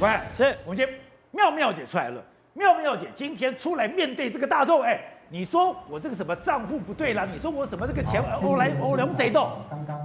喂，是我们先妙妙姐出来了。妙妙姐今天出来面对这个大众，哎，你说我这个什么账户不对啦？你说我什么这个钱欧来欧龙谁动？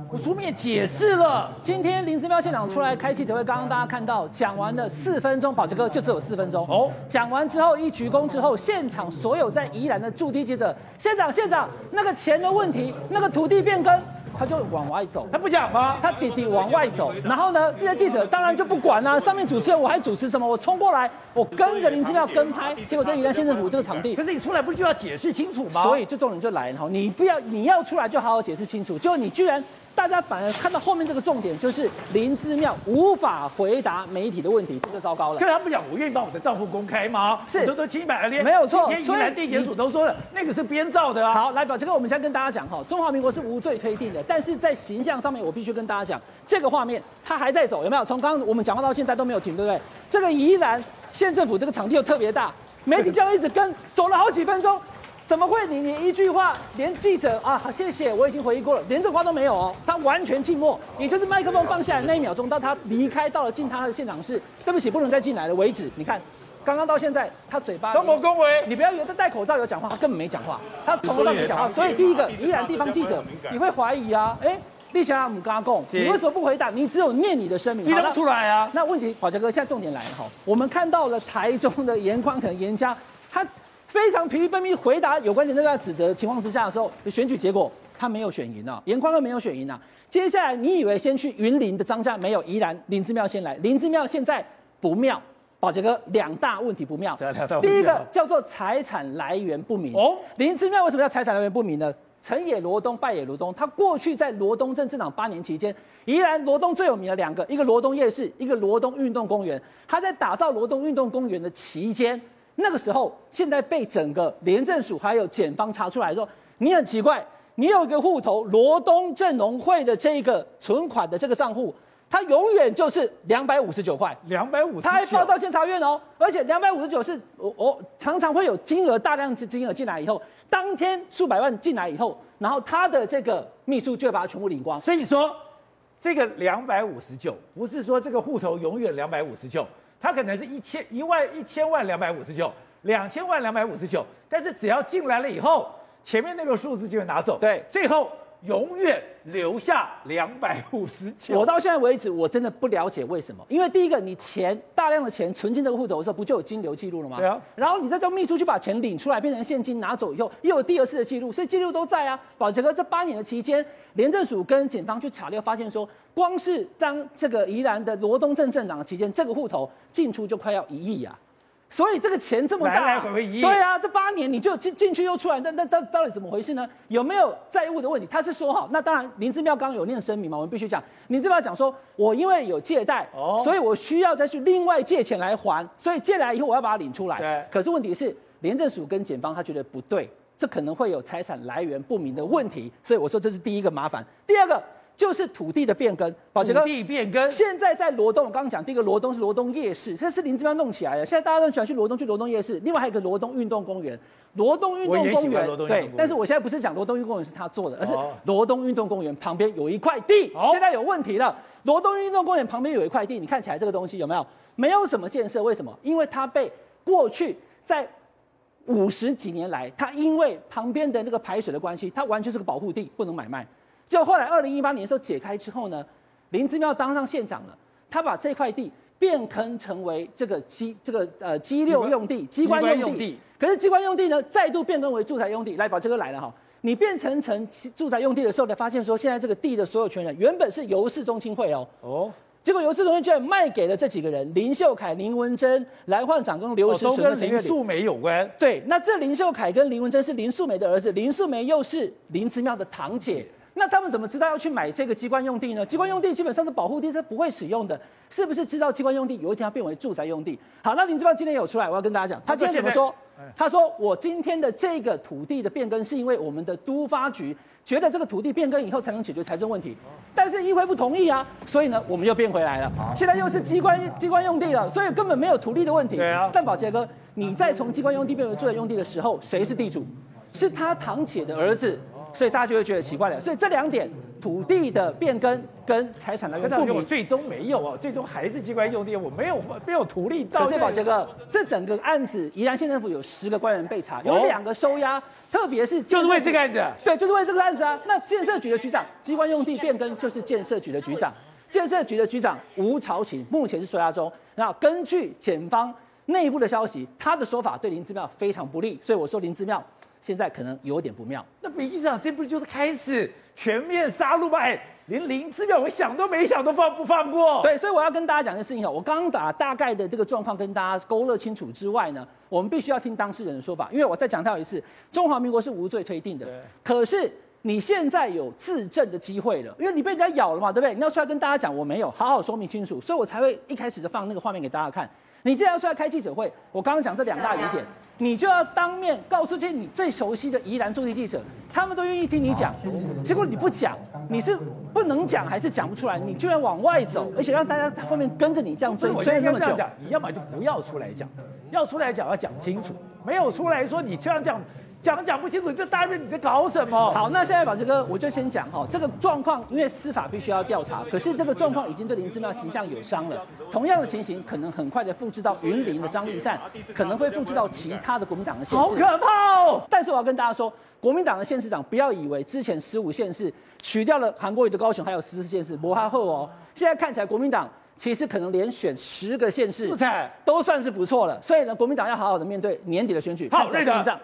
我出面解释了。今天林志妙县长出来开记者会，刚刚大家看到讲完了四分钟，宝杰哥就只有四分钟哦。讲完之后一鞠躬之后，现场所有在宜兰的驻地记者，县长县长，那个钱的问题，那个土地变更。他就往外走，他不讲吗？他弟弟往外走，然后呢，这些记者当然就不管了、啊。上面主持人我还主持什么？我冲过来，我跟着林志妙跟拍，结果在宜兰县政府这个场地。可是你出来不是就要解释清楚吗？所以就众人就来，然后你不要，你要出来就好好解释清楚。结果你居然。大家反而看到后面这个重点，就是林之妙无法回答媒体的问题，这就糟糕了。可是他不讲，我愿意把我的账户公开吗？是，都都清白了，连没有错。宜兰地检署都说了，那个是编造的啊。好，来，宝杰哥，我们先跟大家讲哈，中华民国是无罪推定的，但是在形象上面，我必须跟大家讲，这个画面它还在走，有没有？从刚刚我们讲话到现在都没有停，对不对？这个宜兰县政府这个场地又特别大，媒体这样一直跟，走了好几分钟。怎么会你？你你一句话，连记者啊，谢谢，我已经回忆过了，连这话都没有哦，他完全静默，也就是麦克风放下来那一秒钟，到他离开到了进他的现场室，对不起，不能再进来了为止。你看，刚刚到现在，他嘴巴都没恭维，你不要以为他戴口罩有讲话，他根本没讲话，他从头到尾没讲话。所以第一个，依然地方记者，你会怀疑啊，哎，立祥姆嘎贡，你为什么不回答？你只有念你的声明，你能出来啊？那问题，宝杰哥，现在重点来了哈，我们看到了台中的严宽可能严家，他。非常疲于奔命回答有关点那个指责的情况之下的时候，选举结果他没有选赢啊，严宽哥没有选赢啊。接下来你以为先去云林的张家没有，宜兰林姿妙先来，林姿妙现在不妙，宝杰哥两大问题不妙。第一个叫做财产来源不明哦，林姿妙为什么叫财产来源不明呢？成也罗东，败也罗东。他过去在罗东镇镇长八年期间，宜兰罗东最有名的两个，一个罗东夜市，一个罗东运动公园。他在打造罗东运动公园的期间。那个时候，现在被整个廉政署还有检方查出来说，你很奇怪，你有一个户头罗东镇农会的这个存款的这个账户，它永远就是两百五十九块，两百五，他还报到监察院哦，而且两百五十九是我我常常会有金额大量金金额进来以后，当天数百万进来以后，然后他的这个秘书就会把它全部领光，所以说这个两百五十九不是说这个户头永远两百五十九。他可能是一千一万一千万两百五十九，两千万两百五十九，但是只要进来了以后，前面那个数字就会拿走，对，最后永远留下两百五十九。我到现在为止，我真的不了解为什么，因为第一个，你钱大量的钱存进这个户头的时候，不就有金流记录了吗？对啊。然后你再叫秘书去把钱领出来，变成现金拿走以后，又有第二次的记录，所以记录都在啊。宝杰哥这八年的期间，廉政署跟警方去查了，发现说。光是当这个宜兰的罗东镇镇长的期间，这个户头进出就快要一亿啊，所以这个钱这么大，来来回回一亿。对啊，这八年你就进进去又出来，那那到到底怎么回事呢？有没有债务的问题？他是说哈，那当然林志妙刚刚有念声明嘛，我们必须讲，林志妙讲说，我因为有借贷，哦，所以我需要再去另外借钱来还，所以借来以后我要把它领出来。对。可是问题是，廉政署跟检方他觉得不对，这可能会有财产来源不明的问题，所以我说这是第一个麻烦。第二个。就是土地的变更，宝杰哥，土地变更。现在在罗东，我刚刚讲第一个罗东是罗东夜市，这是林志妙弄起来的。现在大家都喜欢去罗东，去罗东夜市。另外还有一个罗东运动公园，罗东运动公园，对。但是我现在不是讲罗东运动公园是他做的，而是罗东运动公园旁边有一块地，现在有问题了。罗东运动公园旁边有一块地，你看起来这个东西有没有？没有什么建设，为什么？因为它被过去在五十几年来，它因为旁边的那个排水的关系，它完全是个保护地，不能买卖。就后来二零一八年的时候解开之后呢，林姿妙当上县长了，他把这块地变更成为这个机这个呃机六用地，机关用地。可是机关用地呢，再度变更为住宅用地。来，宝杰哥来了哈，你变成成住宅用地的时候，才发现说现在这个地的所有权人原本是游氏中心会哦哦，结果游氏中心居然卖给了这几个人：林秀凯、林文珍、蓝焕长跟刘时纯、跟林素梅有关。对，那这林秀凯跟林文珍是林素梅的儿子，林素梅又是林姿妙的堂姐。那他们怎么知道要去买这个机关用地呢？机关用地基本上是保护地，是不会使用的。是不是知道机关用地有一天要变为住宅用地？好，那林志邦今天有出来，我要跟大家讲，他今天怎么说？他说我今天的这个土地的变更是因为我们的都发局觉得这个土地变更以后才能解决财政问题，但是议会不同意啊，所以呢我们又变回来了。现在又是机关机关用地了，所以根本没有土地的问题。对啊。但宝杰哥，你在从机关用地变为住宅用地的时候，谁是地主？是他堂姐的儿子。所以大家就会觉得奇怪了。所以这两点，土地的变更跟财产来源不明，最终没有哦，最终还是机关用地，我没有没有土地到。可是宝杰哥，这整个案子，宜兰县政府有十个官员被查，有两个收押，特别是就是为这个案子，对，就是为这个案子啊。那建设局的局长，机关用地变更就是建设局的局长，建设局的局长吴朝琴目前是收押中。那根据检方内部的消息，他的说法对林之妙非常不利，所以我说林之妙现在可能有点不妙。那民进党这不就是开始全面杀戮吗？哎，连林姿妙我想都没想都放不放过？对，所以我要跟大家讲的事情哦，我刚刚把大概的这个状况跟大家勾勒清楚之外呢，我们必须要听当事人的说法，因为我再强调一次，中华民国是无罪推定的。对可是你现在有自证的机会了，因为你被人家咬了嘛，对不对？你要出来跟大家讲我没有，好好说明清楚，所以我才会一开始就放那个画面给大家看。你既然要出来开记者会，我刚刚讲这两大疑点，你就要当面告诉这些你最熟悉的宜兰驻地记者，他们都愿意听你讲。结果你不讲，你是不能讲还是讲不出来？你居然往外走，而且让大家在后面跟着你这样追，追那么讲。你要么就不要出来讲，要出来讲要讲清楚，没有出来说你这样讲。讲讲不清楚，这大院你在搞什么？好，那现在宝杰哥，我就先讲哈，这个状况，因为司法必须要调查，可是这个状况已经对林志妙形象有伤了。同样的情形，可能很快的复制到云林的张立善，可能会复制到其他的国民党的县市。好可怕哦！但是我要跟大家说，国民党的县市长不要以为之前十五县市取掉了韩国瑜的高雄，还有十四县市摩哈后哦，现在看起来国民党其实可能连选十个县市都算是不错了。所以呢，国民党要好好的面对年底的选举。好，队长。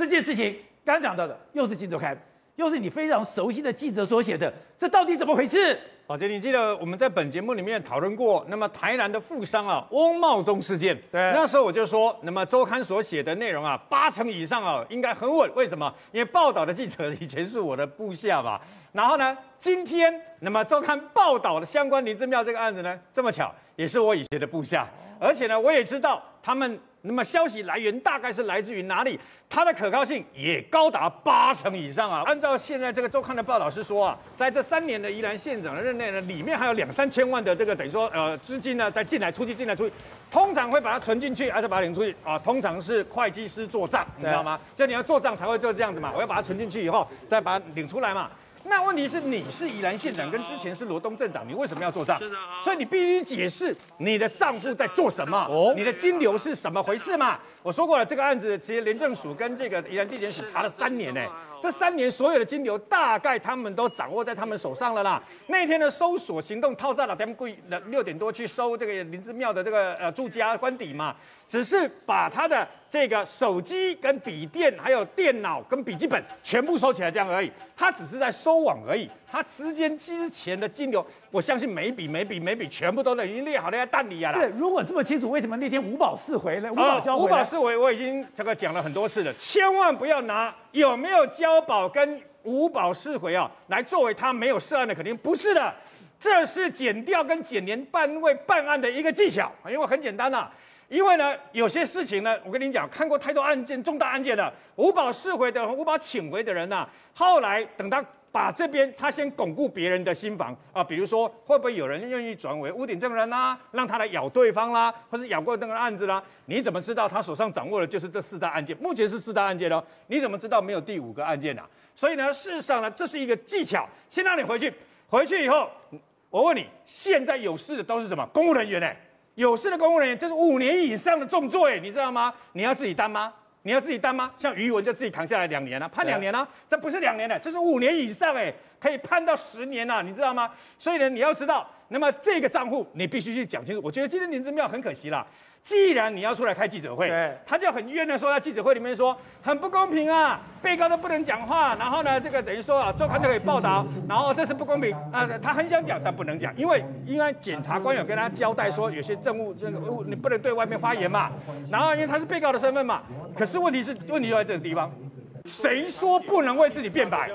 这件事情刚刚讲到的，又是《金周刊》，又是你非常熟悉的记者所写的，这到底怎么回事？宝杰，你记得我们在本节目里面讨论过，那么台南的富商啊，翁茂忠事件，对，那时候我就说，那么周刊所写的内容啊，八成以上啊，应该很稳。为什么？因为报道的记者以前是我的部下嘛。然后呢，今天那么周刊报道的相关林正妙这个案子呢，这么巧，也是我以前的部下，而且呢，我也知道他们。那么消息来源大概是来自于哪里？它的可靠性也高达八成以上啊！按照现在这个周刊的报道是说啊，在这三年的宜兰县长的任内呢，里面还有两三千万的这个等于说呃资金呢在进来出去进来出去，通常会把它存进去还是把它领出去啊？通常是会计师做账，你知道吗？就你要做账才会做这样子嘛，我要把它存进去以后再把它领出来嘛。那问题是你是宜兰县长，跟之前是罗东镇长，你为什么要做账？所以你必须解释你的账户在做什么，哦，你的金流是什么回事嘛？我说过了，这个案子其实廉政署跟这个宜兰地检署查了三年呢。这三年所有的金流大概他们都掌握在他们手上了啦。那天的搜索行动，套在了他们故意六点多去搜这个林芝庙的这个呃住家官邸嘛，只是把他的这个手机跟笔电还有电脑跟笔记本全部收起来这样而已。他只是在收网而已。他之间之前的金流，我相信每笔每笔每笔全部都已经列好了在蛋里啊。对，如果这么清楚，为什么那天五保四回呢？五保四回，我已经这个讲了很多次了，千万不要拿有没有交保跟五保四回啊来作为他没有涉案的肯定不是的，这是减掉跟减年办位办案的一个技巧。因为很简单呐、啊，因为呢有些事情呢，我跟你讲，看过太多案件重大案件了，吴宝释回的吴宝请回的人呐、啊，后来等他。把这边他先巩固别人的心防啊，比如说会不会有人愿意转为屋顶证人啦，让他来咬对方啦，或是咬过那个案子啦？你怎么知道他手上掌握的就是这四大案件？目前是四大案件哦，你怎么知道没有第五个案件呢、啊？所以呢，事实上呢，这是一个技巧。先让你回去，回去以后，我问你，现在有事的都是什么？公务人员呢？有事的公务人员，这是五年以上的重罪，你知道吗？你要自己担吗？你要自己担吗？像余文就自己扛下来两年了，判两年了，这不是两年了，这是五年以上哎，可以判到十年了，你知道吗？所以呢，你要知道，那么这个账户你必须去讲清楚。我觉得今天林志妙很可惜啦。既然你要出来开记者会，他就很冤的说，在记者会里面说很不公平啊，被告都不能讲话，然后呢，这个等于说啊，周刊都可以报道，然后这是不公平啊，他很想讲，但不能讲，因为因为检察官有跟他交代说，有些证物这个你不能对外面发言嘛，然后因为他是被告的身份嘛，可是问题是问题就在这个地方，谁说不能为自己辩白？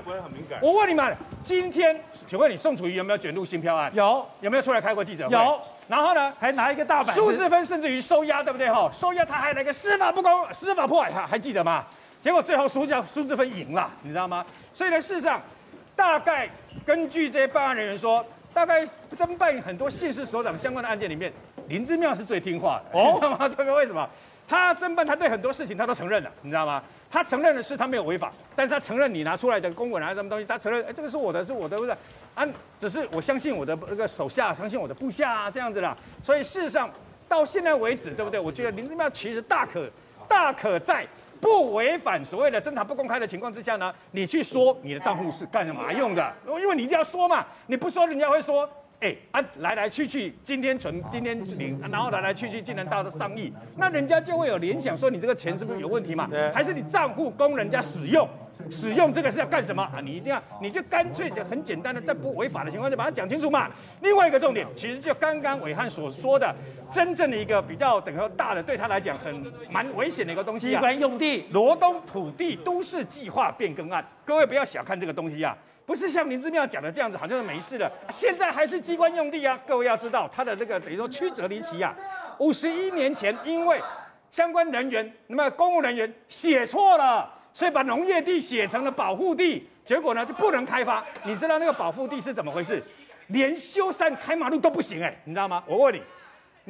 我问你们，今天请问你宋楚瑜有没有卷入新票案？有，有没有出来开过记者会？有。然后呢，还拿一个大板苏志芬，甚至于收押，对不对？哈，收押他还来个司法不公、司法破坏，还还记得吗？结果最后苏家苏志芬赢了，你知道吗？所以呢，事实上，大概根据这些办案人员说，大概侦办很多县市首长相关的案件里面，林之妙是最听话的，哦、你知道吗？对不对？为什么？他侦办，他对很多事情他都承认了，你知道吗？他承认的是他没有违法，但是他承认你拿出来的公文啊什么东西，他承认哎这个是我的，是我的，不是啊，只是我相信我的那个手下，相信我的部下啊这样子啦。所以事实上到现在为止，对不对？我觉得林正妙其实大可大可在不违反所谓的侦查不公开的情况之下呢，你去说你的账户是干什么用的？因为你一定要说嘛，你不说人家会说。哎、欸、啊，来来去去，今天存，今天领，然后来来去去，竟然到了上亿，那人家就会有联想，说你这个钱是不是有问题嘛？还是你账户供人家使用？使用这个是要干什么啊？你一定要，你就干脆就很简单的，在不违法的情况下把它讲清楚嘛。另外一个重点，其实就刚刚伟汉所说的，真正的一个比较等于说大的，对他来讲很蛮危险的一个东西啊。机关用地，罗东土地都市计划变更案，各位不要小看这个东西啊。不是像林志妙讲的这样子，好像是没事的。现在还是机关用地啊！各位要知道，它的这个等于说曲折离奇啊。五十一年前，因为相关人员，那么公务人员写错了，所以把农业地写成了保护地，结果呢就不能开发。你知道那个保护地是怎么回事？连修山开马路都不行哎、欸，你知道吗？我问你，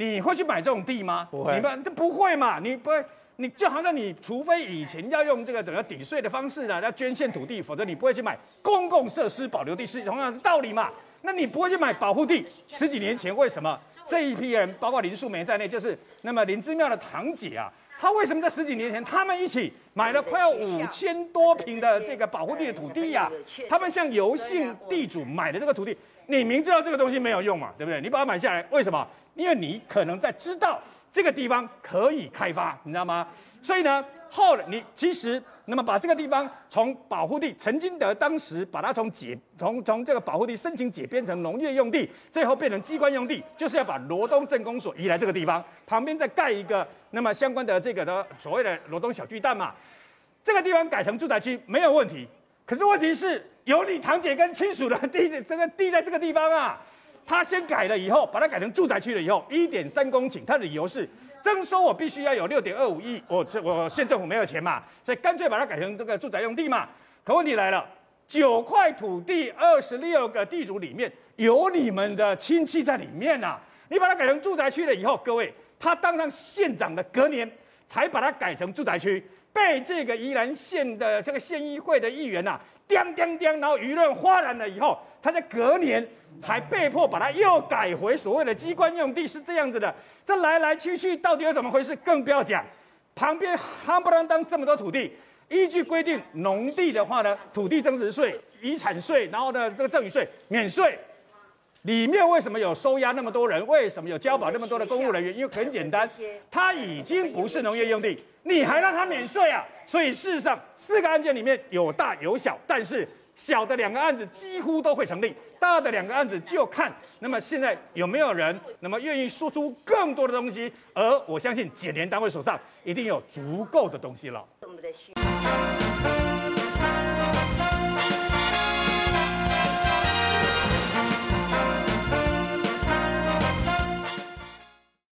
你会去买这种地吗？不会，你们这不会嘛？你不会。你就好像你，除非以前要用这个等于抵税的方式呢，要捐献土地，否则你不会去买公共设施保留地，是同样的道理嘛？那你不会去买保护地？十几年前为什么这一批人，包括林素梅在内，就是那么林姿妙的堂姐啊，她为什么在十几年前他们一起买了快要五千多平的这个保护地的土地呀、他们向游姓地主买的这个土地，你明知道这个东西没有用嘛，对不对？你把它买下来，为什么？因为你可能在知道。这个地方可以开发，你知道吗？所以呢，后来你其实那么把这个地方从保护地，陈金德当时把它从解从从这个保护地申请解编成农业用地，最后变成机关用地，就是要把罗东镇公所移来这个地方，旁边再盖一个那么相关的这个的所谓的罗东小巨蛋嘛，这个地方改成住宅区没有问题。可是问题是有你堂姐跟 亲属的地，这个地在这个地方啊。他先改了以后，把它改成住宅区了以后，一点三公顷，他的理由是征收我必须要有六点二五亿，我这我县政府没有钱嘛，所以干脆把它改成这个住宅用地嘛。可问题来了，九块土地，二十六个地主里面有你们的亲戚在里面呐、啊，你把它改成住宅区了以后，各位，他当上县长的隔年才把它改成住宅区，被这个宜兰县的这个县议会的议员呐、啊，叮叮叮，然后舆论哗然了以后，他在隔年。才被迫把它又改回所谓的机关用地，是这样子的。这来来去去到底有怎么回事？更不要讲，旁边夯不啷当这么多土地，依据规定，农地的话呢，土地增值税、遗产税，然后呢，这个赠与税免税。里面为什么有收押那么多人？为什么有交保那么多的公务人员？因为很简单，它已经不是农业用地，你还让它免税啊？所以事实上，四个案件里面有大有小，但是。小的两个案子几乎都会成立，大的两个案子就看那么现在有没有人那么愿意说出更多的东西，而我相信检联单位手上一定有足够的东西了。